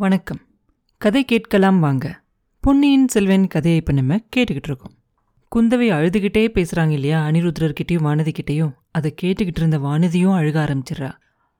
வணக்கம். கதை கேட்கலாம் வாங்க. பொன்னியின் செல்வன் கதையை இப்போ நம்ம கேட்டுக்கிட்டு இருக்கோம். குந்தவை அழுதுகிட்டே பேசுகிறாங்க இல்லையா? அனிருத்ரர்கிட்டையும் வானதிக்கிட்டேயும் அதை கேட்டுக்கிட்டு இருந்த வானதியும் அழுக ஆரம்பிச்சிடுறா.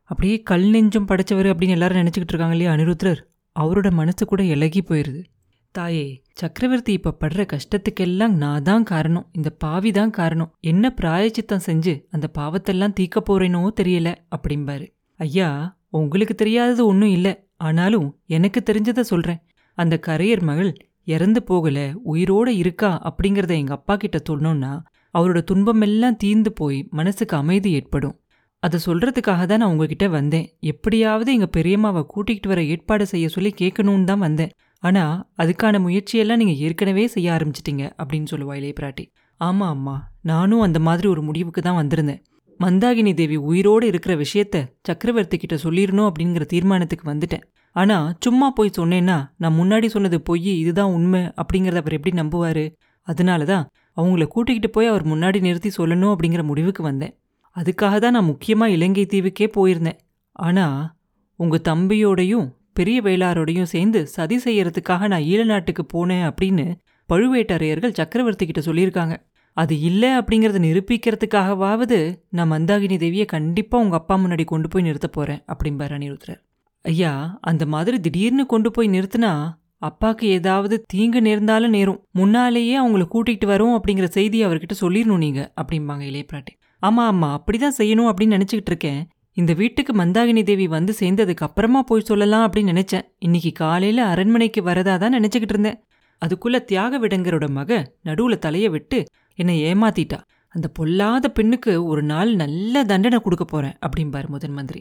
அப்படியே கல் நெஞ்சும் படைச்சவர் அப்படின்னு எல்லாரும் நினச்சிக்கிட்டு இருக்காங்க இல்லையா அனிருத்ரர்? அவரோட மனசு கூட இலகி போயிடுது தாயே சக்கரவர்த்தி இப்போ படுற கஷ்டத்துக்கெல்லாம் நான் தான் காரணம். இந்த பாவி தான் காரணம். என்ன பிராயச்சித்தம் செஞ்சு அந்த பாவத்தெல்லாம் தீக்க போறேனோ தெரியல அப்படிம்பாரு. ஐயா உங்களுக்கு தெரியாதது ஒன்றும் இல்லை. ஆனாலும் எனக்கு தெரிஞ்சதை சொல்றேன். அந்த கரையர் மகள் இறந்து போகல உயிரோட இருக்கா அப்படிங்கிறத எங்கள் அப்பா கிட்ட சொன்னோன்னா அவரோட துன்பமெல்லாம் தீர்ந்து போய் மனசுக்கு அமைதி ஏற்படும். அதை சொல்கிறதுக்காக தான் நான் உங்ககிட்ட வந்தேன். எப்படியாவது எங்கள் பெரியம்மாவை கூட்டிகிட்டு வர ஏற்பாடு செய்ய சொல்லி கேட்கணும்னு தான் வந்தேன். ஆனால் அதுக்கான முயற்சியெல்லாம் நீங்கள் ஏற்கனவே செய்ய ஆரம்பிச்சிட்டிங்க அப்படின்னு சொல்லுவா இளைய பிராட்டி ஆமாம் அம்மா. நானும் அந்த மாதிரி ஒரு முடிவுக்கு தான் வந்திருந்தேன். மந்தாகினி தேவி உயிரோடு இருக்கிற விஷயத்த சக்கரவர்த்தி கிட்ட சொல்லிடணும் அப்படிங்கிற தீர்மானத்துக்கு வந்துட்டேன். ஆனா சும்மா போய் சொன்னேன்னா நான் முன்னாடி சொன்னது பொய் இதுதான் உண்மை அப்படிங்கிறத அவர் எப்படி நம்புவாரு? அதனால தான் அவங்கள கூட்டிக்கிட்டு போய் அவர் முன்னாடி நிறுத்தி சொல்லணும் அப்படிங்கிற முடிவுக்கு வந்தேன். அதுக்காக தான் நான் முக்கியமா இலங்கை தீவுக்கே போயிருந்தேன். ஆனா உங்க தம்பியோடையும் பெரிய வேளாரோடையும் சேர்ந்து சதி செய்யறதுக்காக நான் ஈழ நாட்டுக்கு போனேன் அப்படின்னு பழுவேட்டரையர்கள் சக்கரவர்த்தி கிட்ட சொல்லியிருக்காங்க. அது இல்லை அப்படிங்கிறத நிரூபிக்கிறதுக்காகவாவது நான் மந்தாகினி தேவியை கண்டிப்பாக உங்க அப்பா முன்னாடி கொண்டு போய் நிறுத்த போறேன் அப்படிம்பார் அனிருத்ரர் ஐயா அந்த மாதிரி திடீர்னு கொண்டு போய் நிறுத்தினா அப்பாவுக்கு ஏதாவது தீங்கு நேர்ந்தாலும் நேரும். முன்னாலேயே அவங்கள கூட்டிகிட்டு வரும் அப்படிங்கிற செய்தியை அவர்கிட்ட சொல்லிடணும் நீங்க அப்படிம்பாங்க இளைய பிராட்டி. ஆமா ஆமா அப்படிதான் செய்யணும் அப்படின்னு நினச்சிக்கிட்டு இருக்கேன். இந்த வீட்டுக்கு மந்தாகினி தேவி வந்து சேர்ந்ததுக்கு அப்புறமா போய் சொல்லலாம் அப்படின்னு நினச்சேன். இன்னைக்கு காலையில் அரண்மனைக்கு வரதா தான் நினச்சிக்கிட்டு இருந்தேன். அதுக்குள்ள தியாக விடங்கரோட மக நடுவில் தலையை விட்டு என்னை ஏமாத்திட்டா. அந்த பொல்லாத பெண்ணுக்கு ஒரு நாள் நல்ல தண்டனை கொடுக்க போறேன் அப்படிம்பாரு முதன் மந்திரி.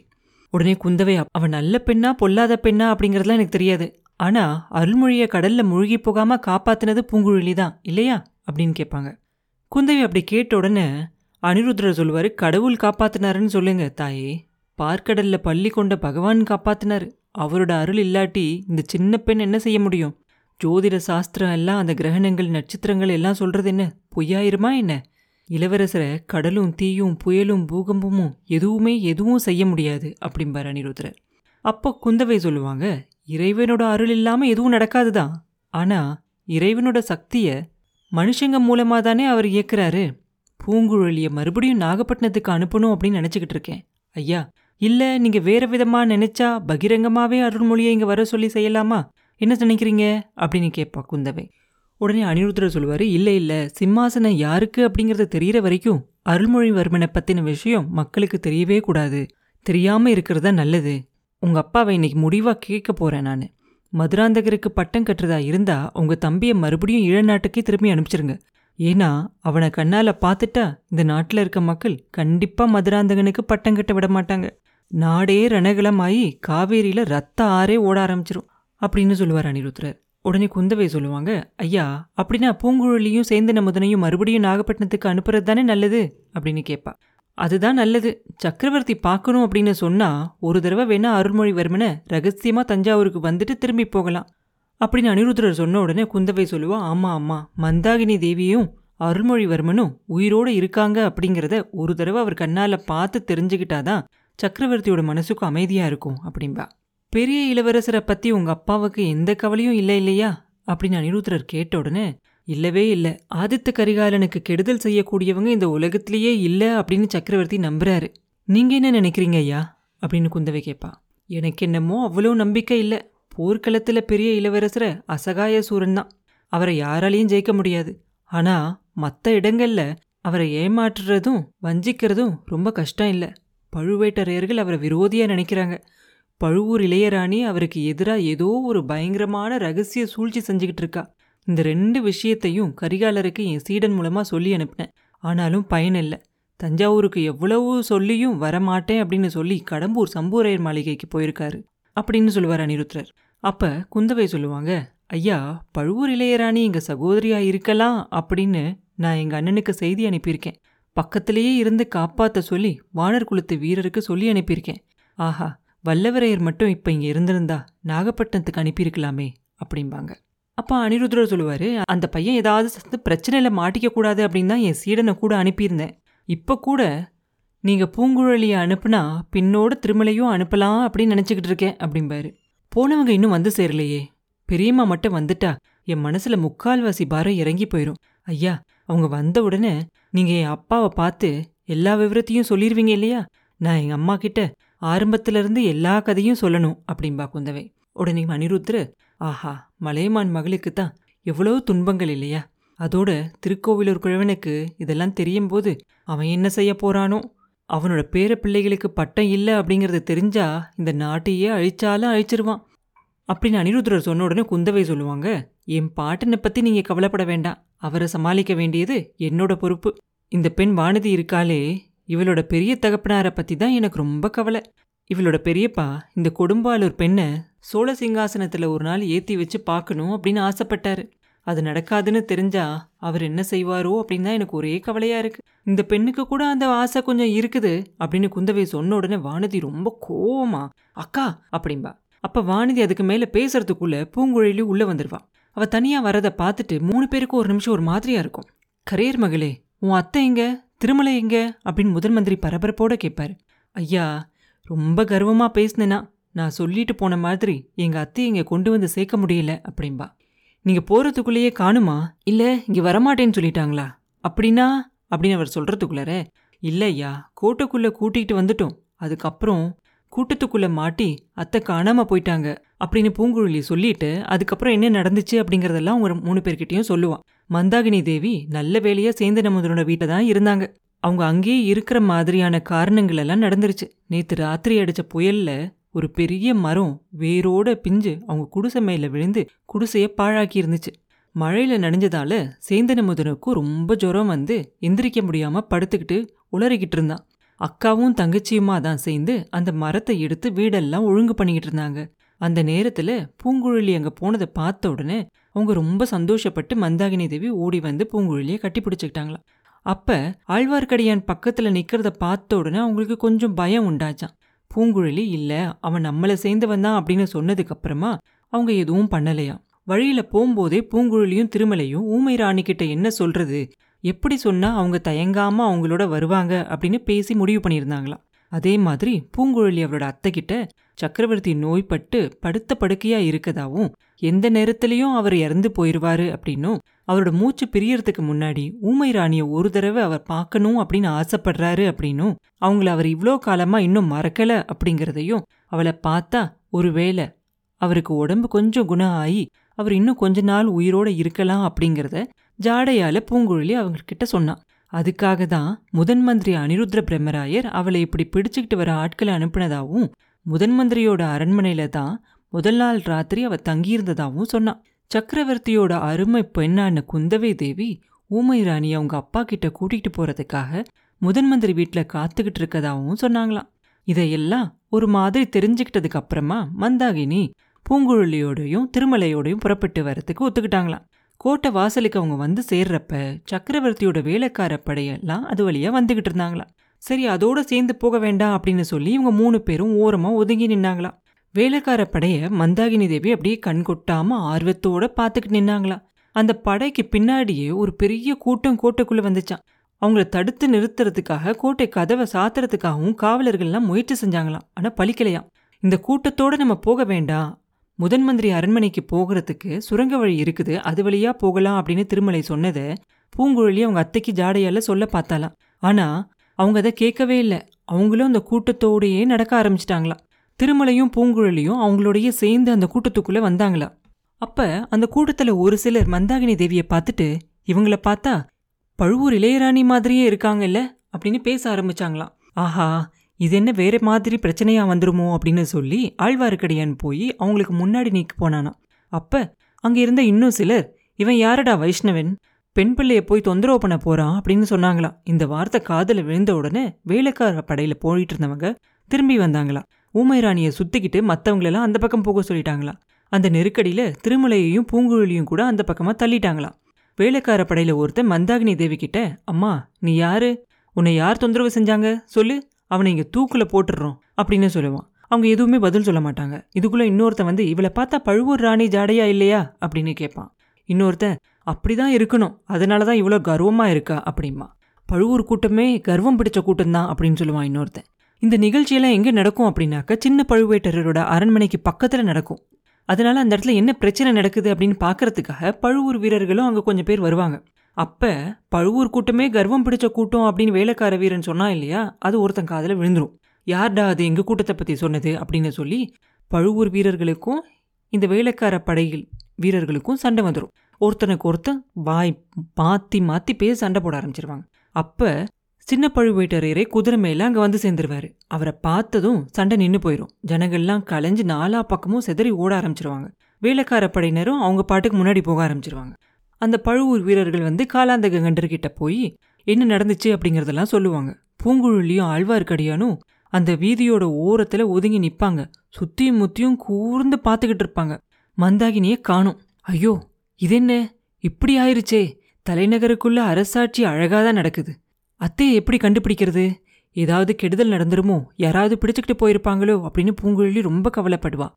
உடனே குந்தவை அவன் நல்ல பெண்ணா பொல்லாத பெண்ணா? அப்படிங்கறதுலாம் எனக்கு தெரியாது. ஆனா அருள்மொழிய கடல்ல மூழ்கி போகாம காப்பாத்தினது பூங்குழலி தான் இல்லையா? அப்படின்னு கேட்பாங்க. குந்தவி அப்படி கேட்ட உடனே அனிருத்ரர் சொல்வார் கடவுள் காப்பாத்தினாருன்னு சொல்லுங்க தாயே. பார்க்கடல்ல பள்ளி கொண்ட பகவான் காப்பாத்தினாரு. அவரோட அருள் இல்லாட்டி இந்த சின்ன பெண் என்ன செய்ய முடியும்? ஜோதிட சாஸ்திரம் எல்லாம் அந்த கிரகணங்கள் நட்சத்திரங்கள் எல்லாம் சொல்றது என்ன? பொய்யாயிருமா என்ன? இளவரசரை கடலும் தீயும் புயலும் பூகம்பமும் எதுவுமே எதுவும் செய்ய முடியாது அப்படிம்பார் அனிருத்ரர் அப்போ குந்தவை சொல்லுவாங்க இறைவனோட அருள் இல்லாமல் எதுவும் நடக்காதுதான் ஆனா இறைவனோட சக்தியை மனுஷங்க மூலமாக தானே அவர் இயக்குறாரு. பூங்குழலியை மறுபடியும் நாகப்பட்டினத்துக்கு அனுப்பணும் அப்படின்னு நினச்சிக்கிட்டு இருக்கேன். ஐயா இல்லை நீங்கள் வேறு விதமாக நினச்சா பகிரங்கமாகவே அருள்மொழியை இங்கே வர சொல்லி செய்யலாமா? என்ன நினைக்கிறீங்க? அப்படின்னு கேட்பா குந்தவை. உடனே அனிருத்தர் சொல்லுவார் இல்லை இல்லை. சிம்மாசனம் யாருக்கு அப்படிங்கிறத தெரிகிற வரைக்கும் அருள்மொழிவர்மனை பற்றின விஷயம் மக்களுக்கு தெரியவே கூடாது. தெரியாமல் இருக்கிறதா நல்லது. உங்கள் அப்பாவை இன்னைக்கு முடிவாக கேட்க போகிறேன் நான். மதுராந்தகருக்கு பட்டம் கட்டுறதா இருந்தால் உங்கள் தம்பியை மறுபடியும் ஈழநாட்டுக்கே திரும்பி அனுப்பிச்சிருங்க. ஏன்னா அவனை கண்ணால் பார்த்துட்டா இந்த நாட்டில் இருக்க மக்கள் கண்டிப்பாக மதுராந்தகனுக்கு பட்டம் கட்ட விட மாட்டாங்க. நாடே ரணகலமாயி காவேரியில் ரத்த ஆறே ஓட ஆரம்பிச்சிரும். அப்படின்னு சொல்லுவார் அனிருத்ரர் உடனே குந்தவை சொல்லுவாங்க ஐயா அப்படின்னா பூங்குழலியும் சேந்தன முதனையும் மறுபடியும் நாகப்பட்டினத்துக்கு அனுப்புறது தானே நல்லது? அப்படின்னு கேட்பா. அதுதான் நல்லது. சக்கரவர்த்தி பார்க்கணும் அப்படின்னு சொன்னா ஒரு தடவை வேணா அருள்மொழிவர்மனை ரகசியமா தஞ்சாவூருக்கு வந்துட்டு திரும்பி போகலாம். அப்படின்னு அனிருத்ரர் சொன்ன உடனே குந்தவை சொல்லுவா ஆமா ஆமா. மந்தாகினி தேவியும் அருள்மொழிவர்மனும் உயிரோடு இருக்காங்க அப்படிங்கிறத ஒரு தடவை அவர் கண்ணால பார்த்து தெரிஞ்சுக்கிட்டாதான் சக்கரவர்த்தியோட மனசுக்கும் அமைதியா இருக்கும் அப்படின்பா பெரிய இளவரசரை பத்தி உங்க அப்பாவுக்கு எந்த கவலையும் இல்லை இல்லையா? அப்படின்னு அனிருத்ரர் கேட்ட உடனே இல்லவே இல்லை. ஆதித்த கரிகாலனுக்கு கெடுதல் செய்யக்கூடியவங்க இந்த உலகத்திலேயே இல்லை அப்படின்னு சக்கரவர்த்தி நம்புறாரு. நீங்க என்ன நினைக்கிறீங்க ஐயா? அப்படின்னு குந்தவை கேட்பா எனக்கு என்னமோ அவ்வளோ நம்பிக்கை இல்லை. போர்க்களத்தில் பெரிய இளவரசரை அசகாய சூரன் தான். அவரை யாராலையும் ஜெயிக்க முடியாது. ஆனால் மற்ற இடங்களில் அவரை ஏமாற்றுறதும் வஞ்சிக்கிறதும் ரொம்ப கஷ்டம் இல்லை. பழுவேட்டரையர்கள் அவரை விரோதியாக நினைக்கிறாங்க. பழுவூர் இளையராணி அவருக்கு எதிராக ஏதோ ஒரு பயங்கரமான ரகசிய சூழ்ச்சி செஞ்சுக்கிட்டு இருக்கா. இந்த ரெண்டு விஷயத்தையும் கரிகாலருக்கு என் சீடன் மூலமாக சொல்லி அனுப்பினேன். ஆனாலும் பயனில்லை தஞ்சாவூருக்கு எவ்வளவு சொல்லியும் வரமாட்டேன் அப்படின்னு சொல்லி கடம்பூர் சம்பூரையர் மாளிகைக்கு போயிருக்காரு அப்படின்னு சொல்லுவார் அனிருத்ரர் அப்போ குந்தவை சொல்லுவாங்க ஐயா பழுவூர் இளையராணி எங்கள் சகோதரியாக இருக்கலாம் அப்படின்னு நான் எங்கள் அண்ணனுக்கு செய்தி அனுப்பியிருக்கேன். பக்கத்திலேயே இருந்து காப்பாற்ற சொல்லி வானர் குலத்து வீரருக்கு சொல்லி அனுப்பியிருக்கேன். ஆஹா வல்லவரையர் மட்டும் இப்போ இங்கே இருந்திருந்தா நாகப்பட்டினத்துக்கு அனுப்பியிருக்கலாமே அப்படிம்பாங்க. அப்போ அனிருத்ரர் சொல்லுவார் அந்த பையன் ஏதாவது சத்து பிரச்சனையில் மாட்டிக்கக்கூடாது அப்படின்னு தான் என் சீடனை கூட அனுப்பியிருந்தேன். இப்போ கூட நீங்கள் பூங்குழலியை அனுப்புனா பின்னோட திருமலையும் அனுப்பலாம் அப்படின்னு நினச்சிக்கிட்டு இருக்கேன் அப்படிம்பாரு. போனவங்க இன்னும் வந்து சேரலையே. பெரியம்மா மட்டும் வந்துட்டா என் மனசில் முக்கால்வாசி பாரம் இறங்கி போயிடும் ஐயா அவங்க வந்த உடனே நீங்கள் என் அப்பாவை பார்த்து எல்லா விவரத்தையும் சொல்லிடுவீங்க இல்லையா? நான் எங்கள் அம்மா கிட்ட ஆரம்பத்திலிருந்து எல்லா கதையும் சொல்லணும் அப்படின்பா குந்தவை. உடனே அனிருத்ரு ஆஹா மலையமான் மகளுக்கு தான் எவ்வளோ துன்பங்கள் இல்லையா? அதோட திருக்கோவிலூர் குழவனுக்கு இதெல்லாம் தெரியும் போது அவன் என்ன செய்ய போறானோ? அவனோட பேர பிள்ளைகளுக்கு பட்டம் இல்லை அப்படிங்கறது தெரிஞ்சா இந்த நாட்டையே அழிச்சாலும் அழிச்சிருவான். அப்படின்னு அனிருத்ரர் சொன்ன உடனே குந்தவை சொல்லுவாங்க என் பாட்டனை பத்தி நீங்க கவலைப்பட வேண்டாம். அவரை சமாளிக்க வேண்டியது என்னோட பொறுப்பு. இந்த பெண் வானதி இருக்காளே இவளோட பெரிய தகப்பனாரை பற்றி தான் எனக்கு ரொம்ப கவலை. இவளோட பெரியப்பா இந்த கொடும்பாலூர் பெண்ணை சோழ சிங்காசனத்தில் ஒரு நாள் ஏற்றி வச்சு பார்க்கணும் அப்படின்னு ஆசைப்பட்டாரு. அது நடக்காதுன்னு தெரிஞ்சா அவர் என்ன செய்வாரோ அப்படின்னு தான் எனக்கு ஒரே கவலையாக இருக்கு. இந்த பெண்ணுக்கு கூட அந்த ஆசை கொஞ்சம் இருக்குது அப்படின்னு குந்தவை சொன்ன உடனே வானதி ரொம்ப கோவமா அக்கா அப்படின்பா அப்போ வானதி அதுக்கு மேலே பேசுகிறதுக்குள்ளே பூங்குழலி உள்ளே வந்துருவா. அவள் தனியாக வரதை பார்த்துட்டு மூணு பேருக்கும் ஒரு நிமிஷம் ஒரு மாதிரியாக இருக்கும். கரையர் மகளே உன் அத்தை எங்கே? திருமலை எங்க? அப்படின்னு முதன் மந்திரி பரபரப்போட கேட்பாரு ஐயா ரொம்ப கர்வமா பேசினேன்னா நான் சொல்லிட்டு போன மாதிரி எங்க அத்தை இங்க கொண்டு வந்து சேர்க்க முடியல அப்படின்பா நீங்க போறதுக்குள்ளேயே காணுமா? இல்ல இங்க வரமாட்டேன்னு சொல்லிட்டாங்களா? அப்படின்னா? அப்படின்னு அவர் சொல்றதுக்குள்ளார இல்லையா கோட்டைக்குள்ள கூட்டிகிட்டு வந்துட்டோம். அதுக்கப்புறம் கூட்டத்துக்குள்ள மாட்டி அத்தை காணாம போயிட்டாங்க அப்படின்னு பூங்குழலி சொல்லிட்டு அதுக்கப்புறம் என்ன நடந்துச்சு அப்படிங்கறதெல்லாம் அவங்க மூணு பேர்கிட்டயும் சொல்லுவான். மந்தாகினி தேவி நல்ல வேலையா சேந்தன் முதலோட வீட்டை தான் இருந்தாங்க. அவங்க அங்கேயே இருக்கிற மாதிரியான காரணங்கள் எல்லாம் நடந்துருச்சு. நேத்து ராத்திரி அடிச்ச புயல்ல ஒரு பெரிய மரம் வேரோட பிஞ்சு அவங்க குடிசை மேல விழுந்து குடிசைய பாழாக்கி இருந்துச்சு. மழையில நனைஞ்சதால சேந்தன முதனுக்கும் ரொம்ப ஜுரம் வந்து எந்திரிக்க முடியாம படுத்துக்கிட்டு உளறிக்கிட்டு இருந்தான். அக்காவும் தங்கச்சியுமா தான் சேர்ந்து அந்த மரத்தை எடுத்து வீடெல்லாம் ஒழுங்கு பண்ணிக்கிட்டு இருந்தாங்க. அந்த நேரத்தில் பூங்குழலி அங்கே போனதை பார்த்த உடனே அவங்க ரொம்ப சந்தோஷப்பட்டு மந்தாகினி தேவி ஓடி வந்து பூங்குழலியை கட்டி பிடிச்சிக்கிட்டாங்களாம். அப்போ ஆழ்வார்க்கடியான் பக்கத்தில் நிற்கிறத பார்த்த உடனே அவங்களுக்கு கொஞ்சம் பயம் உண்டாச்சான் பூங்குழலி இல்லை அவன் நம்மளை சேர்ந்தவன் தான் அப்படின்னு சொன்னதுக்கப்புறமா அவங்க எதுவும் பண்ணலையாம். வழியில் போகும்போதே பூங்குழலியும் திருமலையும் ஊமை ராணி என்ன சொல்கிறது எப்படி சொன்னால் அவங்க தயங்காமல் அவங்களோட வருவாங்க அப்படின்னு பேசி முடிவு பண்ணியிருந்தாங்களாம். அதே மாதிரி பூங்குழலி அவரோட அத்தைக்கிட்ட சக்கரவர்த்தி நோய்பட்டு படுத்த படுக்கையாக இருக்கதாவும் எந்த நேரத்திலையும் அவர் இறந்து போயிடுவாரு அப்படின்னும் அவரோட மூச்சு பிரியறதுக்கு முன்னாடி ஊமை ராணியை ஒரு தடவை அவர் பார்க்கணும் அப்படின்னு ஆசைப்படுறாரு அப்படின்னும் அவங்கள அவர் இவ்வளோ காலமாக இன்னும் மறக்கலை அப்படிங்கிறதையும் அவளை பார்த்தா ஒருவேளை அவருக்கு உடம்பு கொஞ்சம் குணம் ஆகி அவர் இன்னும் கொஞ்ச நாள் உயிரோட இருக்கலாம் அப்படிங்கிறத ஜாடையால பூங்குழலி அவங்க கிட்ட சொன்னான் அதுக்காக தான் முதன் மந்திரி அனிருத்ர பிரம்மராயர் அவளை இப்படி பிடிச்சுக்கிட்டு வர ஆட்களை அனுப்பினதாகவும் முதன் மந்திரியோட அரண்மனையில தான் முதல் நாள் ராத்திரி அவ தங்கியிருந்ததாகவும் சொன்னான் சக்கரவர்த்தியோட அருமை பெண்ணான குந்தவை தேவி ஊமை ராணி அவங்க அப்பா கிட்ட கூட்டிகிட்டு போறதுக்காக முதன் மந்திரி வீட்டில் காத்துக்கிட்டு இருக்கதாவும் சொன்னாங்களாம். இதையெல்லாம் ஒரு மாதிரி தெரிஞ்சுக்கிட்டதுக்கு அப்புறமா மந்தாகினி பூங்குழலியோடையும் திருமலையோடையும் புறப்பட்டு வரத்துக்கு ஒத்துக்கிட்டாங்களாம். கோட்டை வாசலுக்கு அவங்க வந்து சேர்றப்ப சக்கரவர்த்தியோட வேலைக்கார படையெல்லாம் அது வழியா வந்துகிட்டு இருந்தாங்களாம் சரி அதோட சேர்ந்து போக வேண்டாம் அப்படின்னு சொல்லி இவங்க மூணு பேரும் ஓரமா ஒதுங்கி நின்னாங்களாம் வேலைக்கார படையை மந்தாகினி தேவி அப்படியே கண் கொட்டாம ஆர்வத்தோட பார்த்துக்கிட்டு நின்னாங்களாம் அந்த படைக்கு பின்னாடியே ஒரு பெரிய கூட்டம் கோட்டைக்குள்ள வந்துச்சான் அவங்கள தடுத்து நிறுத்துறதுக்காக கோட்டை கதவை சாத்துறதுக்காகவும் காவலர்கள்லாம் முயற்சி செஞ்சாங்களாம். ஆனா பழிக்கலையாம் இந்த கூட்டத்தோட நம்ம போக வேண்டாம். முதன் மந்திரி அரண்மனைக்கு போகிறதுக்கு சுரங்க வழி இருக்குது அது வழியா போகலாம் அப்படின்னு திருமலை சொன்னதை பூங்குழலி அவங்க அத்தைக்கு ஜாடையால சொல்ல பார்த்தாலாம் ஆனா அவங்க அதை கேட்கவே இல்லை. அவங்களும் அந்த கூட்டத்தோடையே நடக்க ஆரம்பிச்சிட்டாங்களாம் திருமலையும் பூங்குழலியும் அவங்களோடயே சேர்ந்து அந்த கூட்டத்துக்குள்ள வந்தாங்களா. அப்ப அந்த கூட்டத்துல ஒரு சிலர் மந்தாகினி தேவியை பார்த்துட்டு இவங்கள பார்த்தா பழுவூர் இளையராணி மாதிரியே இருக்காங்கல்ல? அப்படின்னு பேச ஆரம்பிச்சாங்களாம். ஆஹா இது என்ன வேற மாதிரி பிரச்சனையா வந்துருமோ அப்படின்னு சொல்லி ஆழ்வார்க்கடியான் போய் அவங்களுக்கு முன்னாடி நீக்கி போனானா அப்ப அங்க இருந்த இன்னும் சிலர் இவன் யாரடா வைஷ்ணவன்? பெண் பிள்ளைய போய் தொந்தரவு பண்ண போறான் அப்படின்னு சொன்னாங்களாம். இந்த வார்த்தை காதல விழுந்த உடனே வேலைக்கார படையில போயிட்டு இருந்தவங்க திரும்பி வந்தாங்களாம். ஊமை ராணியை சுத்திக்கிட்டு மற்றவங்களெல்லாம் அந்த பக்கம் போக சொல்லிட்டாங்களாம். அந்த நெருக்கடியில திருமலையையும் பூங்குழலியும் கூட அந்த பக்கமா தள்ளிட்டாங்களாம். வேலைக்கார படையில ஒருத்தன் மந்தாகினி தேவி கிட்ட அம்மா நீ யாரு? உன்னை யார் தொந்தரவு செஞ்சாங்க? சொல்லு. அவனை இங்கே தூக்கில் போட்டுடுறோம் அப்படின்னு சொல்லுவான். அவங்க எதுவுமே பதில் சொல்ல மாட்டாங்க. இதுக்குள்ளே இன்னொருத்தன் வந்து இவளை பார்த்தா பழுவூர் ராணி ஜாடையா இல்லையா? அப்படின்னு கேட்பான். இன்னொருத்தன் அப்படிதான் இருக்கணும். அதனால தான் இவ்வளோ கர்வமாக இருக்கா? அப்படிமா பழுவூர் கூட்டமே கர்வம் பிடிச்ச கூட்டம் தான் அப்படின்னு சொல்லுவான் இன்னொருத்தன். இந்த நிகழ்ச்சியெல்லாம் எங்கே நடக்கும் அப்படின்னாக்க சின்ன பழுவேட்டரரோட அரண்மனைக்கு பக்கத்தில் நடக்கும். அதனால அந்த இடத்துல என்ன பிரச்சனை நடக்குது அப்படின்னு பார்க்கறதுக்காக பழுவூர் வீரர்களும் அங்கே கொஞ்சம் பேர் வருவாங்க. அப்போ பழுவூர் கூட்டமே கர்வம் பிடிச்ச கூட்டம் அப்படின்னு வேலைக்கார வீரன் சொன்னா இல்லையா? அது ஒருத்தன் காதில் விழுந்துரும். யார்டா அது எங்கள் கூட்டத்தை பற்றி சொன்னது அப்படின்னு சொல்லி பழுவூர் வீரர்களுக்கும் இந்த வேலைக்கார படையில் வீரர்களுக்கும் சண்டை வந்துடும் ஒருத்தனுக்கு ஒருத்தன் வாய் மாற்றி மாற்றி பேச சண்டை போட ஆரம்பிச்சிருவாங்க. அப்போ சின்ன பழுவேட்டரையரே குதிரை மேலே அங்கே வந்து சேர்ந்துருவாரு. அவரை பார்த்ததும் சண்டை நின்று போயிடும் ஜனங்கள்லாம் கலைஞ்சு நாலா பக்கமும் செதறி ஓட ஆரம்பிச்சிருவாங்க. வேலைக்கார படையினரும் அவங்க பாட்டுக்கு முன்னாடி போக ஆரம்பிச்சிருவாங்க. அந்த பழுவூர் வீரர்கள் வந்து காலாந்தக கண்டர்கிட்ட போய் என்ன நடந்துச்சு? அப்படிங்கிறதெல்லாம் சொல்லுவாங்க. பூங்குழலியும் ஆழ்வார்க்கடியானும் அந்த வீதியோட ஓரத்துல ஒதுங்கி நிப்பாங்க. சுத்தியும் முத்தியும் கூர்ந்து பார்த்துக்கிட்டு இருப்பாங்க. மந்தாகினிய காணும். ஐயோ இதென்ன? இப்படி ஆயிருச்சே. தலைநகருக்குள்ள அரசாட்சி அழகாதான் நடக்குது. அத்தையை எப்படி கண்டுபிடிக்கிறது? ஏதாவது கெடுதல் நடந்துருமோ? யாராவது பிடிச்சுக்கிட்டு போயிருப்பாங்களோ? அப்படின்னு பூங்குழலி ரொம்ப கவலைப்படுவா.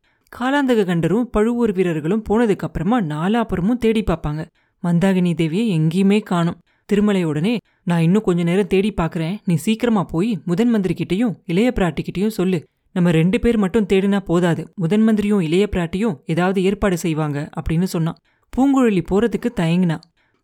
காலாந்தக கண்டரும் பழுவூர் வீரர்களும் போனதுக்கு அப்புறமா நாலாப்புறமும் தேடி பார்ப்பாங்க. மந்தாகினி தேவியை எங்கேயுமே காணும். திருமலை உடனே நான் இன்னும் கொஞ்ச நேரம் தேடி பார்க்கறேன். நீ சீக்கிரமா போய் முதன் மந்திரிக்கிட்டையும் இளைய பிராட்டிக்கிட்டையும் சொல்லு. நம்ம ரெண்டு பேர் மட்டும் தேடினா போதாது. முதன் மந்திரியும் இளைய பிராட்டியும் ஏதாவது ஏற்பாடு செய்வாங்க அப்படின்னு சொன்னான். பூங்குழலி போறதுக்கு தயங்கினா.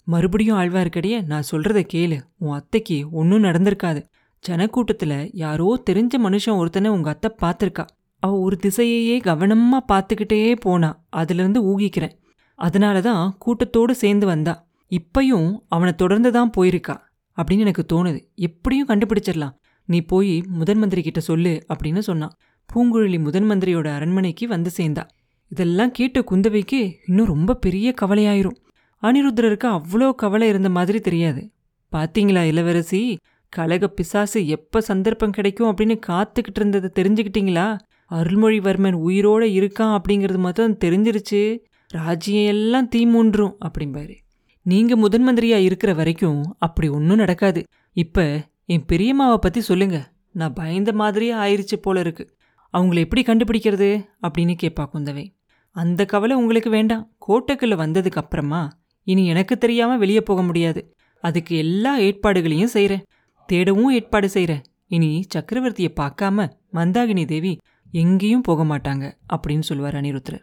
மறுபடியும் ஆழ்வார்க்கடிய நான் சொல்கிறத கேளு. உன் அத்தைக்கு ஒன்றும் நடந்திருக்காது. ஜனக்கூட்டத்துல யாரோ தெரிஞ்ச மனுஷன் ஒருத்தனை உங்க அத்தை பார்த்திருக்கா. அவ ஒரு திசையையே கவனமா பார்த்துக்கிட்டே போனா. அதுல இருந்து ஊகிக்கிறேன். அதனால தான் கூட்டத்தோடு சேர்ந்து வந்தா. இப்பயும் அவனை தொடர்ந்து தான் போயிருக்கா அப்படின்னு எனக்கு தோணுது. எப்படியும் கண்டுபிடிச்சிடலாம். நீ போய் முதன் மந்திரி கிட்ட சொல்லு அப்படின்னு சொன்னான் பூங்குழலி முதன் மந்திரியோட அரண்மனைக்கு வந்து சேர்ந்தா. இதெல்லாம் கேட்ட குந்தவைக்கு இன்னும் ரொம்ப பெரிய கவலையாயிரும். அனிருத்ரருக்கு அவ்வளோ கவலை இருந்த மாதிரி தெரியாது. பாத்தீங்களா இளவரசி? கலக பிசாசு எப்ப சந்தர்ப்பம் கிடைக்கும் அப்படின்னு காத்துக்கிட்டு இருந்ததை தெரிஞ்சுக்கிட்டீங்களா? அருள்மொழிவர்மன் உயிரோட இருக்கான் அப்படிங்கிறது மட்டும் தெரிஞ்சிருச்சு. ராஜ்யம் எல்லாம் தீமூன்றும் அப்படிம்பாரு. நீங்க முதன் மந்திரியா இருக்கிற வரைக்கும் அப்படி ஒன்றும் நடக்காது. இப்ப என் பெரியம்மாவை பத்தி சொல்லுங்க. நான் பயந்த மாதிரியே ஆயிருச்சு போல இருக்கு. அவங்கள எப்படி கண்டுபிடிக்கிறது? அப்படின்னு கேட்பா குந்தவை. அந்த கவலை உங்களுக்கு வேண்டாம். கோட்டைக்குள்ள வந்ததுக்கு அப்புறமா இனி எனக்கு தெரியாம வெளியே போக முடியாது. அதுக்கு எல்லா ஏற்பாடுகளையும் செய்கிறேன் தேடவும் ஏற்பாடு செய்கிறேன் இனி சக்கரவர்த்தியை பார்க்காம மந்தாகினி தேவி எங்கேயும் போக மாட்டாங்க அப்படின்னு சொல்லுவார் அனிருத்ரர்